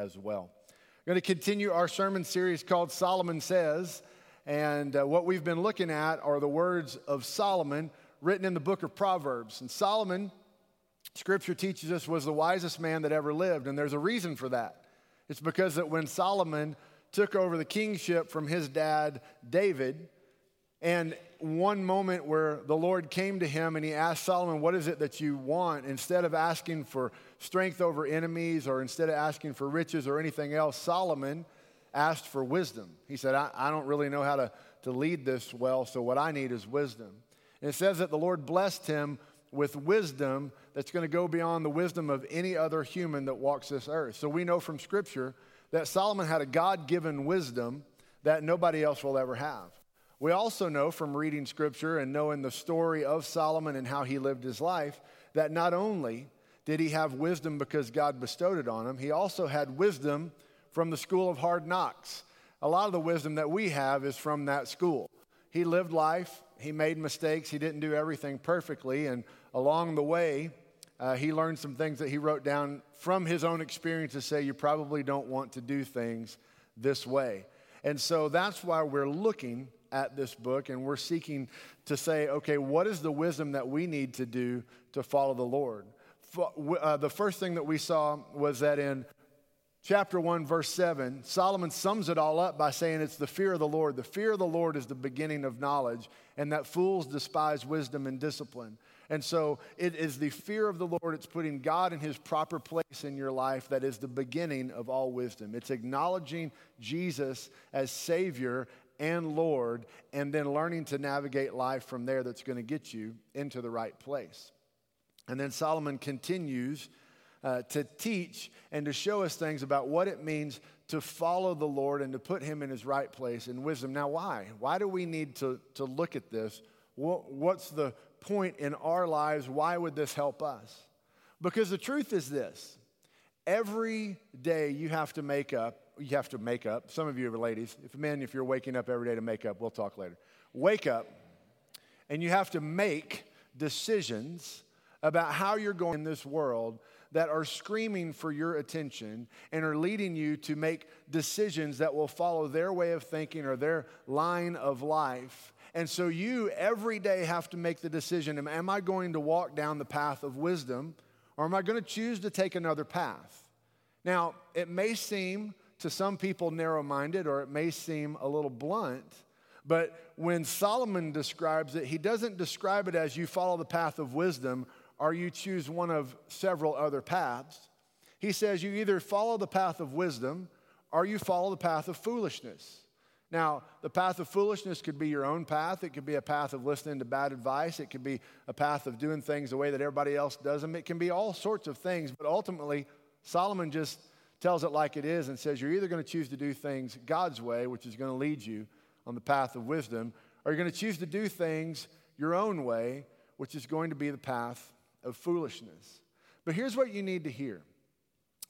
as well. We're going to continue our sermon series called Solomon Says. And uh, what we've been looking at are the words of Solomon written in the book of Proverbs. And Solomon, scripture teaches us, was the wisest man that ever lived. And there's a reason for that. It's because that when Solomon took over the kingship from his dad, David, and one moment where the Lord came to him and he asked Solomon, What is it that you want? Instead of asking for strength over enemies or instead of asking for riches or anything else, Solomon asked for wisdom. He said, I, I don't really know how to, to lead this well, so what I need is wisdom. And it says that the Lord blessed him with wisdom that's going to go beyond the wisdom of any other human that walks this earth. So we know from Scripture that Solomon had a God given wisdom that nobody else will ever have. We also know from reading scripture and knowing the story of Solomon and how he lived his life that not only did he have wisdom because God bestowed it on him, he also had wisdom from the school of hard knocks. A lot of the wisdom that we have is from that school. He lived life, he made mistakes, he didn't do everything perfectly, and along the way, uh, he learned some things that he wrote down from his own experience to say, You probably don't want to do things this way. And so that's why we're looking at this book and we're seeking to say, okay, what is the wisdom that we need to do to follow the Lord? Uh, the first thing that we saw was that in chapter 1, verse 7, Solomon sums it all up by saying it's the fear of the Lord. The fear of the Lord is the beginning of knowledge, and that fools despise wisdom and discipline. And so it is the fear of the Lord, it's putting God in his proper place in your life that is the beginning of all wisdom. It's acknowledging Jesus as Savior and Lord, and then learning to navigate life from there that's going to get you into the right place. And then Solomon continues uh, to teach and to show us things about what it means to follow the Lord and to put him in his right place in wisdom. Now, why? Why do we need to, to look at this? What, what's the point in our lives? Why would this help us? Because the truth is this every day you have to make up you have to make up. Some of you are ladies. If men, if you're waking up every day to make up, we'll talk later. Wake up, and you have to make decisions about how you're going in this world that are screaming for your attention and are leading you to make decisions that will follow their way of thinking or their line of life. And so you every day have to make the decision am I going to walk down the path of wisdom or am I going to choose to take another path? Now, it may seem to some people narrow minded or it may seem a little blunt. But when Solomon describes it, he doesn't describe it as you follow the path of wisdom or you choose one of several other paths. He says you either follow the path of wisdom or you follow the path of foolishness. Now, the path of foolishness could be your own path. It could be a path of listening to bad advice. It could be a path of doing things the way that everybody else does them. It can be all sorts of things, but ultimately, Solomon just tells it like it is and says you're either going to choose to do things God's way, which is going to lead you on the path of wisdom, or you're going to choose to do things your own way, which is going to be the path of foolishness. But here's what you need to hear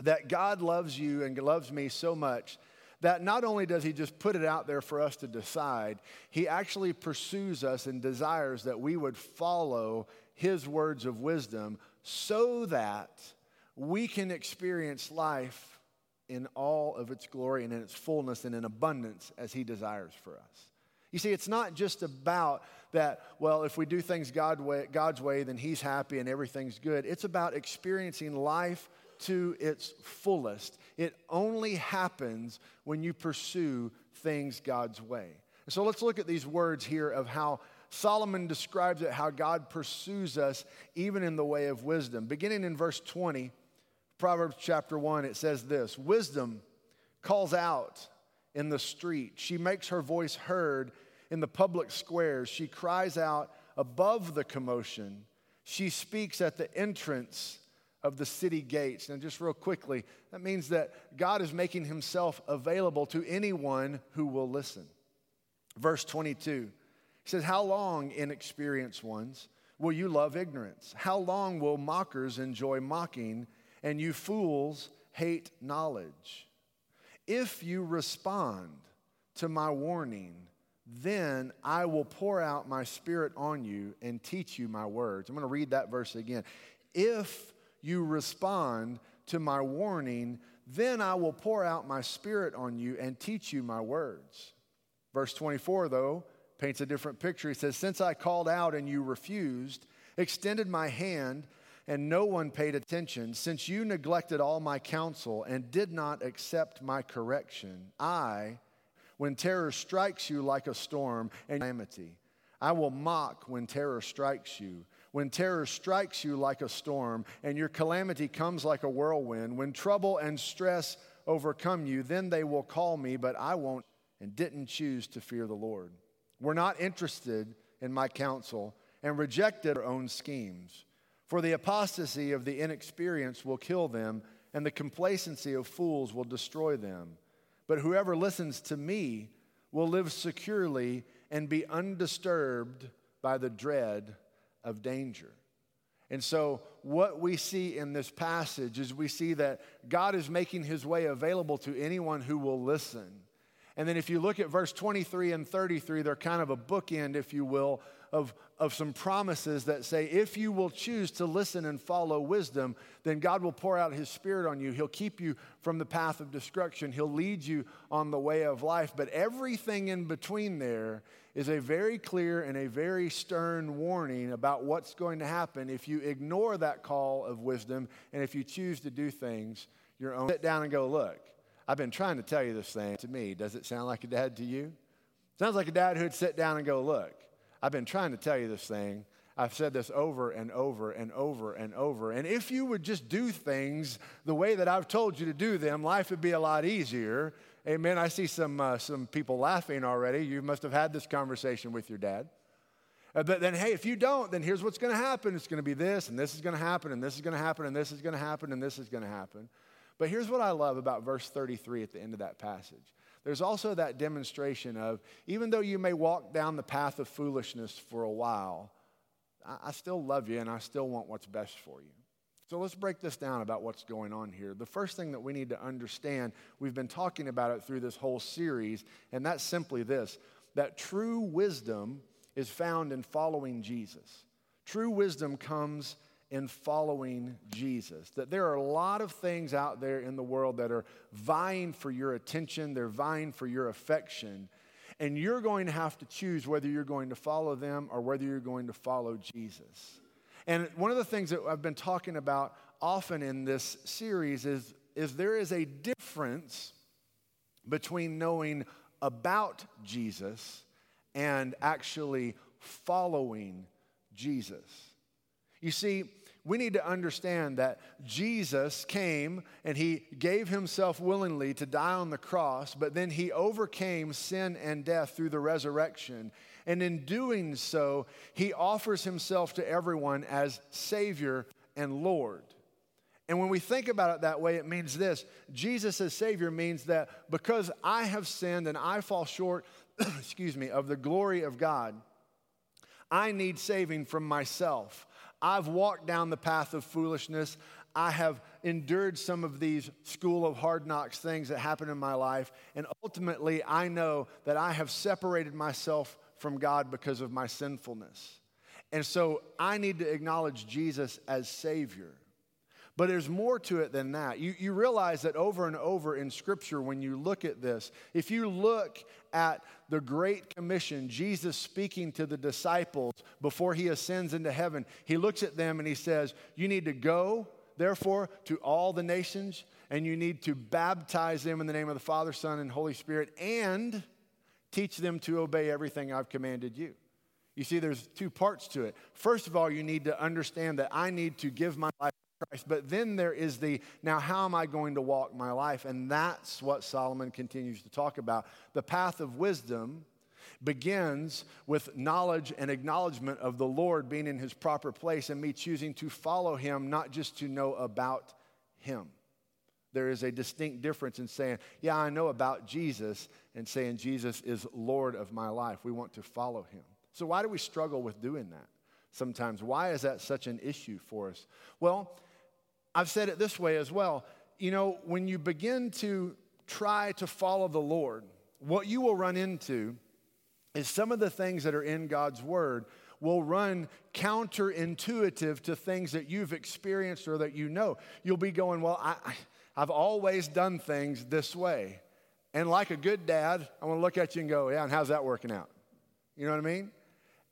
that God loves you and loves me so much that not only does He just put it out there for us to decide, He actually pursues us and desires that we would follow His words of wisdom so that we can experience life in all of its glory and in its fullness and in abundance as He desires for us. You see, it's not just about that, well, if we do things God way, God's way, then He's happy and everything's good. It's about experiencing life to its fullest. It only happens when you pursue things God's way. And so let's look at these words here of how Solomon describes it, how God pursues us even in the way of wisdom. Beginning in verse 20, Proverbs chapter 1, it says this Wisdom calls out in the street. She makes her voice heard in the public squares. She cries out above the commotion. She speaks at the entrance of the city gates. And just real quickly, that means that God is making himself available to anyone who will listen. Verse 22 he says, How long, inexperienced ones, will you love ignorance? How long will mockers enjoy mocking? And you fools hate knowledge. If you respond to my warning, then I will pour out my spirit on you and teach you my words. I'm going to read that verse again. If you respond to my warning, then I will pour out my spirit on you and teach you my words. Verse 24, though, paints a different picture. He says, Since I called out and you refused, extended my hand, and no one paid attention, since you neglected all my counsel and did not accept my correction, I, when terror strikes you like a storm and calamity, I will mock when terror strikes you. When terror strikes you like a storm and your calamity comes like a whirlwind, when trouble and stress overcome you, then they will call me, but I won't and didn't choose to fear the Lord. We're not interested in my counsel and rejected our own schemes. For the apostasy of the inexperienced will kill them, and the complacency of fools will destroy them. But whoever listens to me will live securely and be undisturbed by the dread of danger. And so, what we see in this passage is we see that God is making his way available to anyone who will listen. And then, if you look at verse 23 and 33, they're kind of a bookend, if you will, of, of some promises that say, if you will choose to listen and follow wisdom, then God will pour out his spirit on you. He'll keep you from the path of destruction, he'll lead you on the way of life. But everything in between there is a very clear and a very stern warning about what's going to happen if you ignore that call of wisdom and if you choose to do things your own. Sit down and go, look, I've been trying to tell you this thing to me. Does it sound like a dad to you? Sounds like a dad who'd sit down and go, look, I've been trying to tell you this thing. I've said this over and over and over and over. And if you would just do things the way that I've told you to do them, life would be a lot easier. Amen. I see some, uh, some people laughing already. You must have had this conversation with your dad. Uh, but then, hey, if you don't, then here's what's going to happen. It's going to be this, and this is going to happen, and this is going to happen, and this is going to happen, and this is going to happen. But here's what I love about verse 33 at the end of that passage there's also that demonstration of even though you may walk down the path of foolishness for a while, I, I still love you and I still want what's best for you. So let's break this down about what's going on here. The first thing that we need to understand, we've been talking about it through this whole series, and that's simply this that true wisdom is found in following Jesus. True wisdom comes in following Jesus. That there are a lot of things out there in the world that are vying for your attention, they're vying for your affection. And you're going to have to choose whether you're going to follow them or whether you're going to follow Jesus. And one of the things that I've been talking about often in this series is, is there is a difference between knowing about Jesus and actually following Jesus. You see, we need to understand that Jesus came and he gave himself willingly to die on the cross, but then he overcame sin and death through the resurrection. And in doing so, he offers himself to everyone as Savior and Lord. And when we think about it that way, it means this Jesus as Savior means that because I have sinned and I fall short, excuse me, of the glory of God, I need saving from myself. I've walked down the path of foolishness. I have endured some of these school of hard knocks things that happen in my life. And ultimately, I know that I have separated myself from God because of my sinfulness. And so I need to acknowledge Jesus as Savior. But there's more to it than that. You, you realize that over and over in Scripture, when you look at this, if you look at the Great Commission, Jesus speaking to the disciples before he ascends into heaven, he looks at them and he says, You need to go, therefore, to all the nations, and you need to baptize them in the name of the Father, Son, and Holy Spirit, and teach them to obey everything I've commanded you. You see, there's two parts to it. First of all, you need to understand that I need to give my life Christ. But then there is the now, how am I going to walk my life? And that's what Solomon continues to talk about. The path of wisdom begins with knowledge and acknowledgement of the Lord being in his proper place and me choosing to follow him, not just to know about him. There is a distinct difference in saying, Yeah, I know about Jesus, and saying Jesus is Lord of my life. We want to follow him. So, why do we struggle with doing that sometimes? Why is that such an issue for us? Well, I've said it this way as well. You know, when you begin to try to follow the Lord, what you will run into is some of the things that are in God's Word will run counterintuitive to things that you've experienced or that you know. You'll be going, Well, I, I've always done things this way. And like a good dad, I want to look at you and go, yeah, and how's that working out? You know what I mean?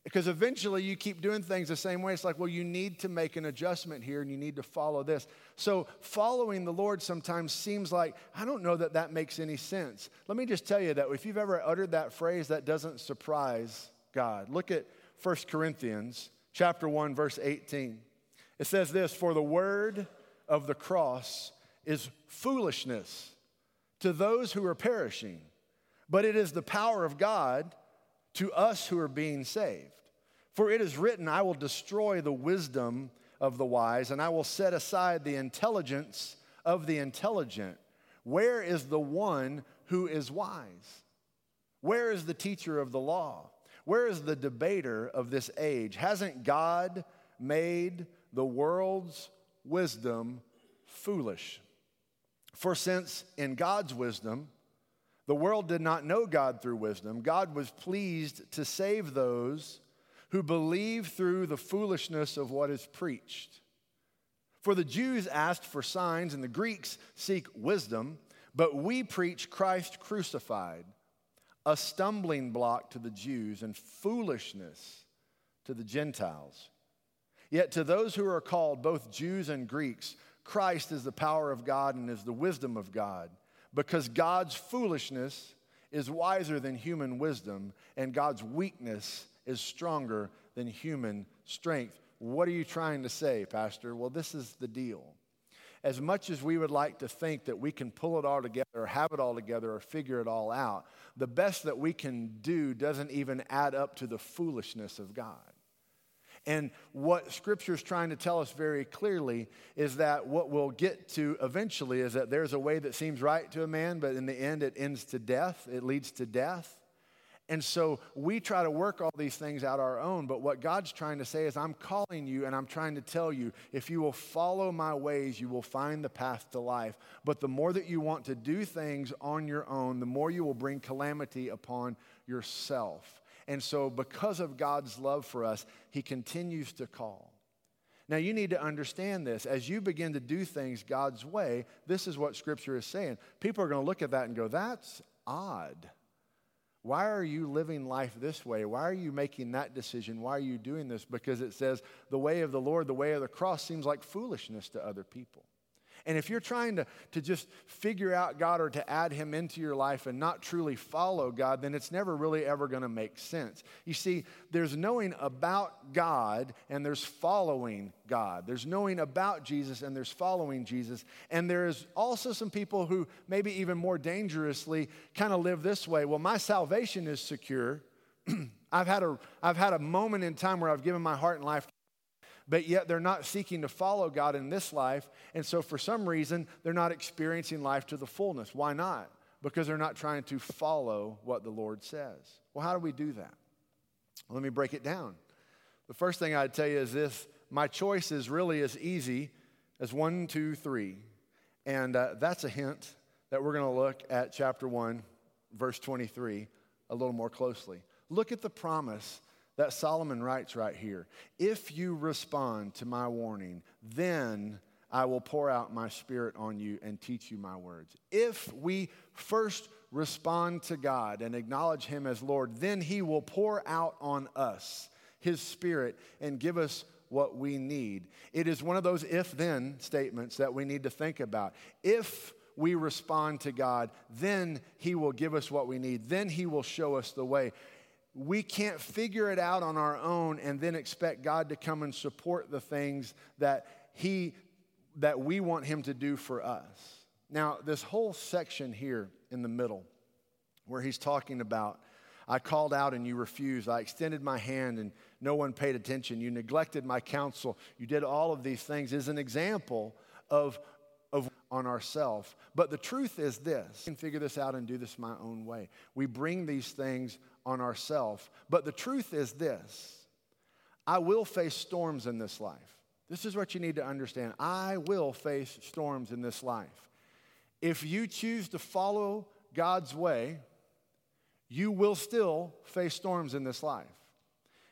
Because eventually you keep doing things the same way. It's like, well, you need to make an adjustment here and you need to follow this. So, following the Lord sometimes seems like, I don't know that that makes any sense. Let me just tell you that if you've ever uttered that phrase, that doesn't surprise God. Look at 1 Corinthians chapter 1 verse 18. It says this, "For the word of the cross is foolishness to those who are perishing, but it is the power of God to us who are being saved. For it is written, I will destroy the wisdom of the wise, and I will set aside the intelligence of the intelligent. Where is the one who is wise? Where is the teacher of the law? Where is the debater of this age? Hasn't God made the world's wisdom foolish? For since in God's wisdom, the world did not know God through wisdom, God was pleased to save those who believe through the foolishness of what is preached. For the Jews asked for signs and the Greeks seek wisdom, but we preach Christ crucified, a stumbling block to the Jews and foolishness to the Gentiles. Yet to those who are called, both Jews and Greeks, Christ is the power of God and is the wisdom of God, because God's foolishness is wiser than human wisdom, and God's weakness is stronger than human strength. What are you trying to say, Pastor? Well, this is the deal. As much as we would like to think that we can pull it all together or have it all together or figure it all out, the best that we can do doesn't even add up to the foolishness of God. And what Scripture is trying to tell us very clearly is that what we'll get to eventually is that there's a way that seems right to a man, but in the end it ends to death, it leads to death. And so we try to work all these things out our own, but what God's trying to say is, I'm calling you and I'm trying to tell you, if you will follow my ways, you will find the path to life. But the more that you want to do things on your own, the more you will bring calamity upon yourself. And so, because of God's love for us, He continues to call. Now, you need to understand this. As you begin to do things God's way, this is what Scripture is saying. People are going to look at that and go, that's odd. Why are you living life this way? Why are you making that decision? Why are you doing this? Because it says the way of the Lord, the way of the cross seems like foolishness to other people. And if you're trying to, to just figure out God or to add Him into your life and not truly follow God, then it's never really ever going to make sense. You see, there's knowing about God and there's following God. There's knowing about Jesus and there's following Jesus. And there's also some people who maybe even more dangerously kind of live this way well, my salvation is secure. I've had, a, I've had a moment in time where I've given my heart and life but yet they're not seeking to follow God in this life. And so, for some reason, they're not experiencing life to the fullness. Why not? Because they're not trying to follow what the Lord says. Well, how do we do that? Let me break it down. The first thing I'd tell you is this my choice is really as easy as one, two, three. And uh, that's a hint that we're going to look at chapter 1, verse 23, a little more closely. Look at the promise that Solomon writes right here If you respond to my warning, then I will pour out my spirit on you and teach you my words. If we first respond to God and acknowledge Him as Lord, then He will pour out on us His spirit and give us what we need. It is one of those if then statements that we need to think about. If we respond to God, then He will give us what we need. Then He will show us the way we can't figure it out on our own and then expect God to come and support the things that he that we want him to do for us. Now, this whole section here in the middle where he's talking about I called out and you refused. I extended my hand and no one paid attention. You neglected my counsel. You did all of these things is an example of, on ourselves. But the truth is this I can figure this out and do this my own way. We bring these things on ourselves. But the truth is this I will face storms in this life. This is what you need to understand. I will face storms in this life. If you choose to follow God's way, you will still face storms in this life.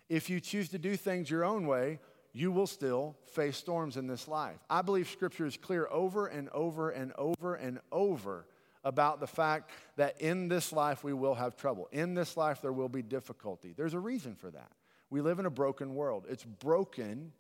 If you choose to do things your own way, you will still face storms in this life. I believe Scripture is clear over and over and over and over about the fact that in this life we will have trouble. In this life there will be difficulty. There's a reason for that. We live in a broken world, it's broken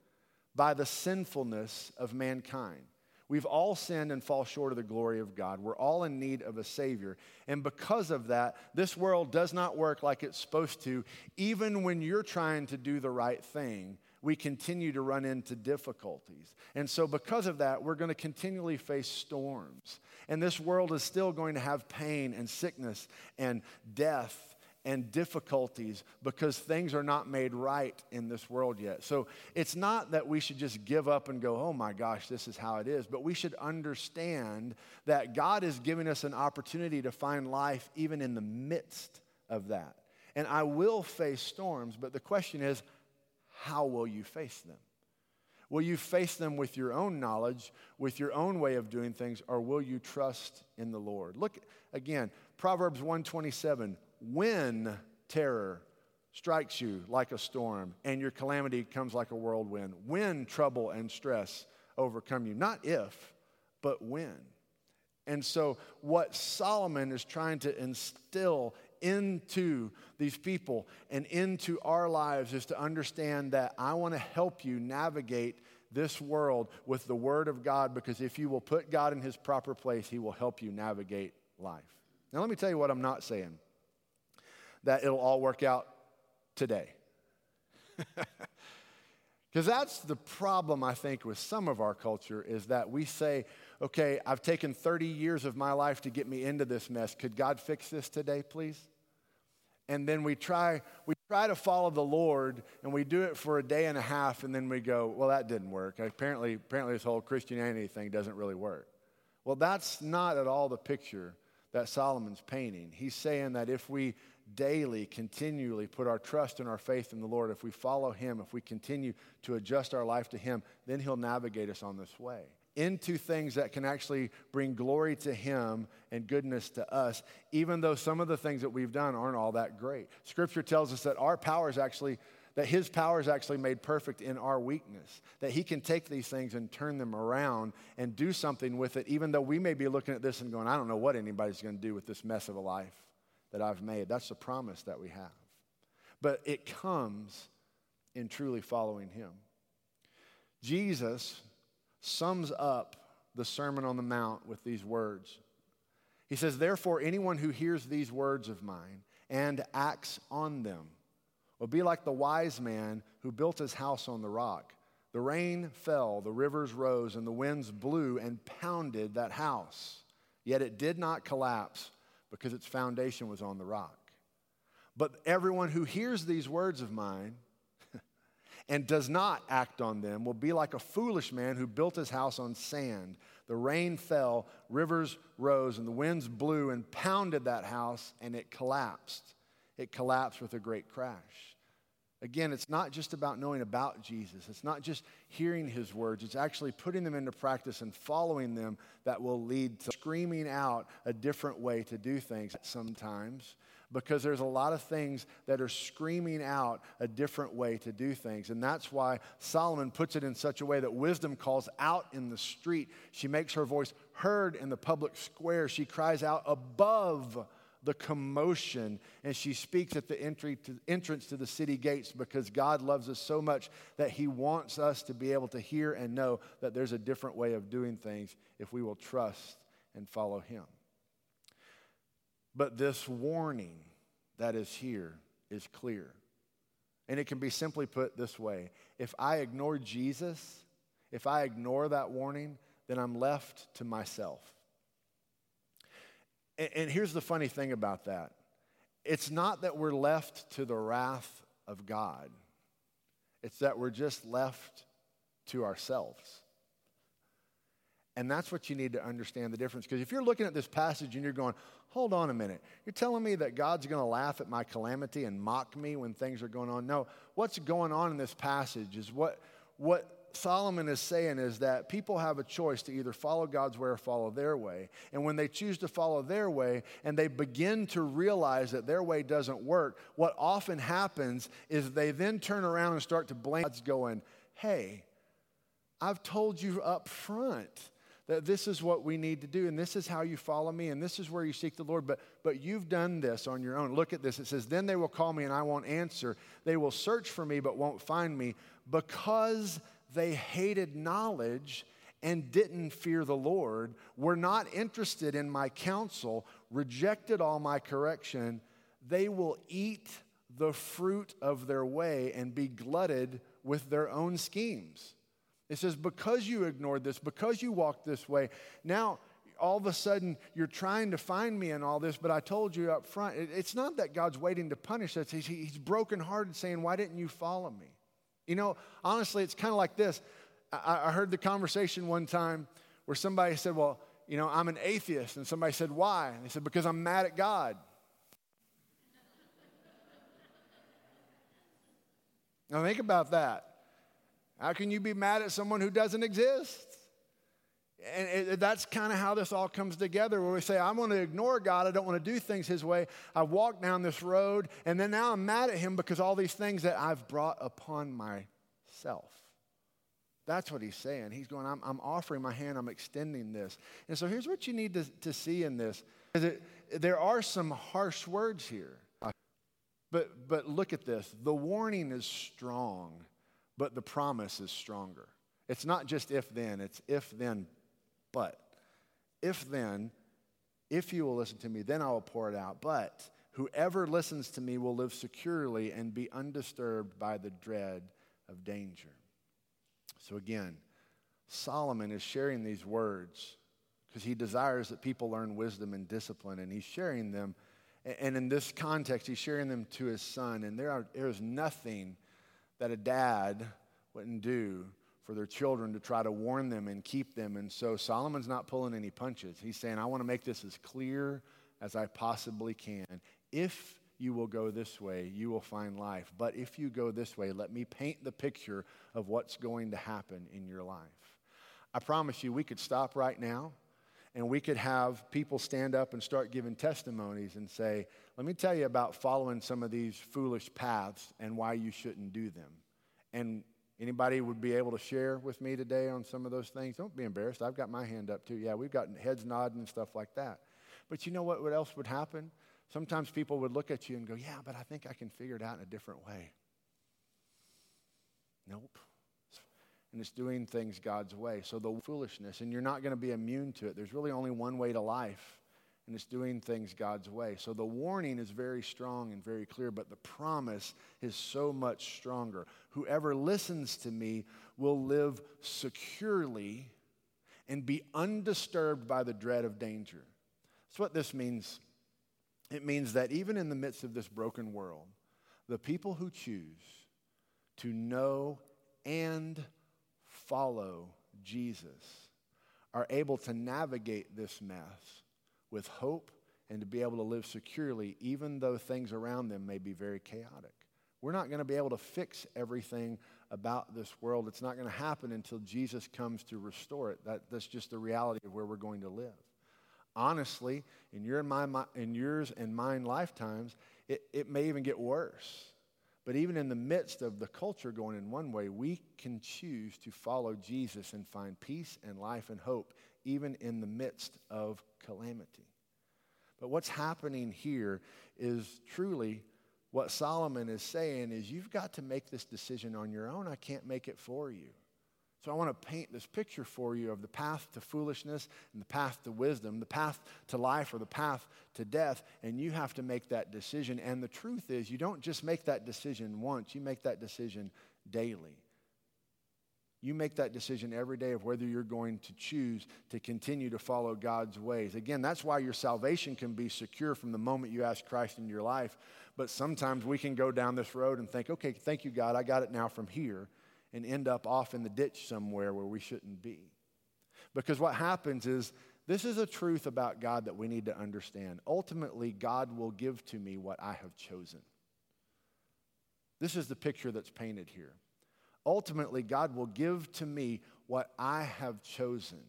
by the sinfulness of mankind. We've all sinned and fall short of the glory of God. We're all in need of a Savior. And because of that, this world does not work like it's supposed to. Even when you're trying to do the right thing, we continue to run into difficulties. And so, because of that, we're going to continually face storms. And this world is still going to have pain and sickness and death and difficulties because things are not made right in this world yet. So it's not that we should just give up and go, oh my gosh, this is how it is, but we should understand that God is giving us an opportunity to find life even in the midst of that. And I will face storms, but the question is, how will you face them? Will you face them with your own knowledge, with your own way of doing things, or will you trust in the Lord? Look again, Proverbs 127 when terror strikes you like a storm and your calamity comes like a whirlwind, when trouble and stress overcome you. Not if, but when. And so, what Solomon is trying to instill into these people and into our lives is to understand that I want to help you navigate this world with the Word of God because if you will put God in His proper place, He will help you navigate life. Now, let me tell you what I'm not saying that it'll all work out today. Because that's the problem, I think, with some of our culture is that we say, okay, I've taken 30 years of my life to get me into this mess. Could God fix this today, please? And then we try, we try to follow the Lord and we do it for a day and a half and then we go, well, that didn't work. Apparently, apparently this whole Christianity thing doesn't really work. Well, that's not at all the picture that Solomon's painting. He's saying that if we daily, continually put our trust and our faith in the Lord, if we follow Him, if we continue to adjust our life to Him, then He'll navigate us on this way into things that can actually bring glory to Him and goodness to us, even though some of the things that we've done aren't all that great. Scripture tells us that our power is actually. That his power is actually made perfect in our weakness. That he can take these things and turn them around and do something with it, even though we may be looking at this and going, I don't know what anybody's going to do with this mess of a life that I've made. That's the promise that we have. But it comes in truly following Him. Jesus sums up the Sermon on the Mount with these words. He says, Therefore, anyone who hears these words of mine and acts on them will be like the wise man who built his house on the rock. The rain fell, the rivers rose, and the winds blew and pounded that house. Yet it did not collapse because its foundation was on the rock. But everyone who hears these words of mine and does not act on them will be like a foolish man who built his house on sand. The rain fell, rivers rose, and the winds blew and pounded that house, and it collapsed. It collapsed with a great crash. Again, it's not just about knowing about Jesus. It's not just hearing his words. It's actually putting them into practice and following them that will lead to screaming out a different way to do things sometimes because there's a lot of things that are screaming out a different way to do things. And that's why Solomon puts it in such a way that wisdom calls out in the street. She makes her voice heard in the public square. She cries out above the commotion and she speaks at the entry to, entrance to the city gates because God loves us so much that he wants us to be able to hear and know that there's a different way of doing things if we will trust and follow him. But this warning that is here is clear. And it can be simply put this way if I ignore Jesus, if I ignore that warning, then I'm left to myself. And, and here's the funny thing about that it's not that we're left to the wrath of God, it's that we're just left to ourselves. And that's what you need to understand the difference. Because if you're looking at this passage and you're going, hold on a minute, you're telling me that God's going to laugh at my calamity and mock me when things are going on. No, what's going on in this passage is what, what Solomon is saying is that people have a choice to either follow God's way or follow their way. And when they choose to follow their way and they begin to realize that their way doesn't work, what often happens is they then turn around and start to blame God's going, hey, I've told you up front that this is what we need to do and this is how you follow me and this is where you seek the lord but but you've done this on your own. Look at this. It says then they will call me and i won't answer. They will search for me but won't find me because they hated knowledge and didn't fear the lord were not interested in my counsel rejected all my correction. They will eat the fruit of their way and be glutted with their own schemes it says, because you ignored this, because you walked this way, now all of a sudden you're trying to find me in all this, but I told you up front, it's not that God's waiting to punish us. He's, he's brokenhearted saying, Why didn't you follow me? You know, honestly, it's kind of like this. I, I heard the conversation one time where somebody said, Well, you know, I'm an atheist. And somebody said, Why? And they said, Because I'm mad at God. now, think about that. How can you be mad at someone who doesn't exist? And it, that's kind of how this all comes together where we say, I want to ignore God. I don't want to do things His way. I've walked down this road, and then now I'm mad at Him because all these things that I've brought upon myself. That's what He's saying. He's going, I'm, I'm offering my hand, I'm extending this. And so here's what you need to, to see in this is it, there are some harsh words here. But, but look at this the warning is strong but the promise is stronger. It's not just if then, it's if then, but. If then, if you will listen to me, then I will pour it out. But whoever listens to me will live securely and be undisturbed by the dread of danger. So again, Solomon is sharing these words because he desires that people learn wisdom and discipline, and he's sharing them. And in this context, he's sharing them to his son. And there, are, there is nothing that a dad wouldn't do for their children to try to warn them and keep them. And so Solomon's not pulling any punches. He's saying, I want to make this as clear as I possibly can. If you will go this way, you will find life. But if you go this way, let me paint the picture of what's going to happen in your life. I promise you, we could stop right now and we could have people stand up and start giving testimonies and say, let me tell you about following some of these foolish paths and why you shouldn't do them. And anybody would be able to share with me today on some of those things? Don't be embarrassed. I've got my hand up too. Yeah, we've got heads nodding and stuff like that. But you know what, what else would happen? Sometimes people would look at you and go, Yeah, but I think I can figure it out in a different way. Nope. And it's doing things God's way. So the foolishness, and you're not going to be immune to it. There's really only one way to life and it's doing things God's way. So the warning is very strong and very clear, but the promise is so much stronger. Whoever listens to me will live securely and be undisturbed by the dread of danger. That's what this means. It means that even in the midst of this broken world, the people who choose to know and follow Jesus are able to navigate this mess with hope and to be able to live securely, even though things around them may be very chaotic. We're not going to be able to fix everything about this world. It's not going to happen until Jesus comes to restore it. That, that's just the reality of where we're going to live. Honestly, in, your and my, in yours and mine lifetimes, it, it may even get worse. But even in the midst of the culture going in one way, we can choose to follow Jesus and find peace and life and hope, even in the midst of calamity. But what's happening here is truly what Solomon is saying is you've got to make this decision on your own. I can't make it for you. So I want to paint this picture for you of the path to foolishness and the path to wisdom, the path to life or the path to death, and you have to make that decision. And the truth is, you don't just make that decision once, you make that decision daily. You make that decision every day of whether you're going to choose to continue to follow God's ways. Again, that's why your salvation can be secure from the moment you ask Christ in your life. But sometimes we can go down this road and think, okay, thank you, God, I got it now from here, and end up off in the ditch somewhere where we shouldn't be. Because what happens is, this is a truth about God that we need to understand. Ultimately, God will give to me what I have chosen. This is the picture that's painted here ultimately, God will give to me what I have chosen.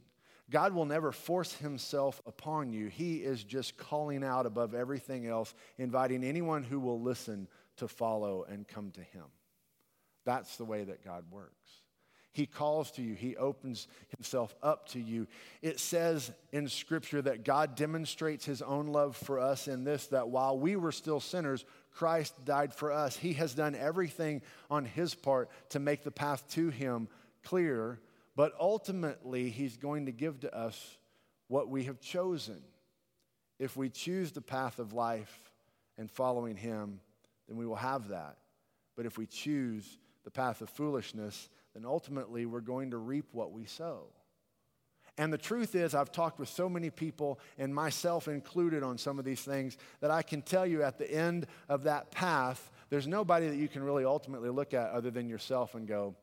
God will never force himself upon you. He is just calling out above everything else, inviting anyone who will listen to follow and come to him. That's the way that God works. He calls to you, He opens Himself up to you. It says in Scripture that God demonstrates His own love for us in this that while we were still sinners, Christ died for us. He has done everything on His part to make the path to Him clear, but ultimately, He's going to give to us what we have chosen. If we choose the path of life and following Him, then we will have that. But if we choose the path of foolishness, then ultimately we're going to reap what we sow. And the truth is, I've talked with so many people, and myself included, on some of these things, that I can tell you at the end of that path, there's nobody that you can really ultimately look at other than yourself and go,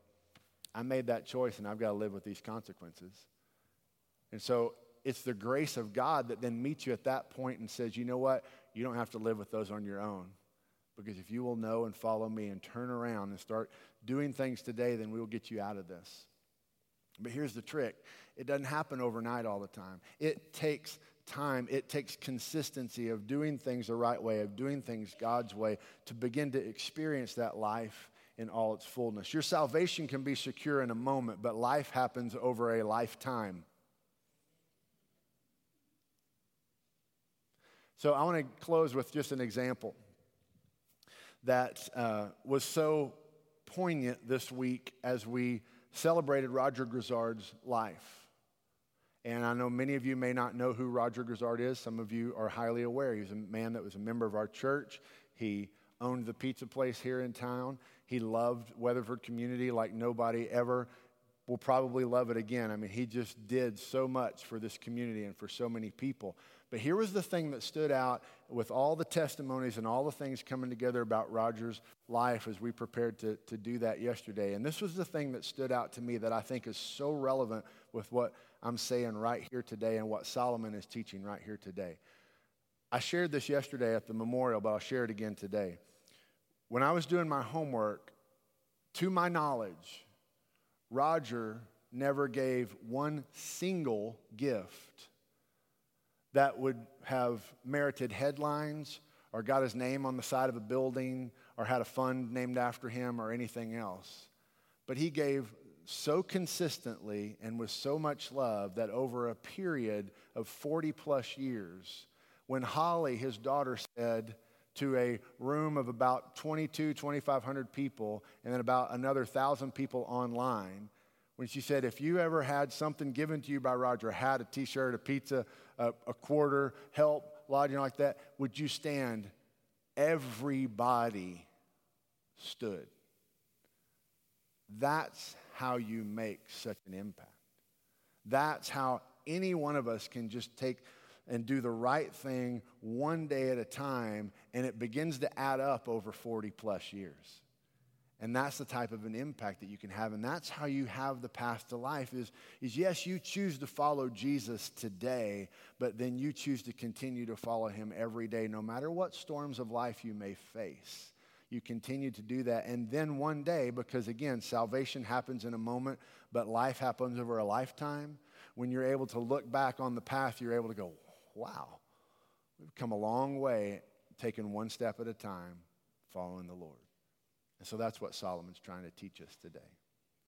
I made that choice and I've got to live with these consequences. And so it's the grace of God that then meets you at that point and says, you know what? You don't have to live with those on your own. Because if you will know and follow me and turn around and start doing things today, then we will get you out of this. But here's the trick it doesn't happen overnight all the time. It takes time, it takes consistency of doing things the right way, of doing things God's way to begin to experience that life in all its fullness. Your salvation can be secure in a moment, but life happens over a lifetime. So I want to close with just an example that uh, was so poignant this week as we celebrated Roger Grizzard's life. And I know many of you may not know who Roger Grizzard is. Some of you are highly aware. He was a man that was a member of our church. He owned the pizza place here in town. He loved Weatherford community like nobody ever will probably love it again. I mean, he just did so much for this community and for so many people. But here was the thing that stood out with all the testimonies and all the things coming together about Roger's life as we prepared to, to do that yesterday. And this was the thing that stood out to me that I think is so relevant with what I'm saying right here today and what Solomon is teaching right here today. I shared this yesterday at the memorial, but I'll share it again today. When I was doing my homework, to my knowledge, Roger never gave one single gift that would have merited headlines or got his name on the side of a building or had a fund named after him or anything else. But he gave so consistently and with so much love that over a period of 40 plus years, when Holly, his daughter, said to a room of about 22, 2,500 people, and then about another 1,000 people online, when she said, If you ever had something given to you by Roger, a hat, a t shirt, a pizza, a, a quarter, help, lodging like that, would you stand? Everybody stood. That's how you make such an impact. That's how any one of us can just take and do the right thing one day at a time, and it begins to add up over 40 plus years. And that's the type of an impact that you can have. And that's how you have the path to life is, is yes, you choose to follow Jesus today, but then you choose to continue to follow him every day, no matter what storms of life you may face. You continue to do that. And then one day, because again, salvation happens in a moment, but life happens over a lifetime, when you're able to look back on the path, you're able to go, wow, we've come a long way, taking one step at a time, following the Lord. And so that's what Solomon's trying to teach us today.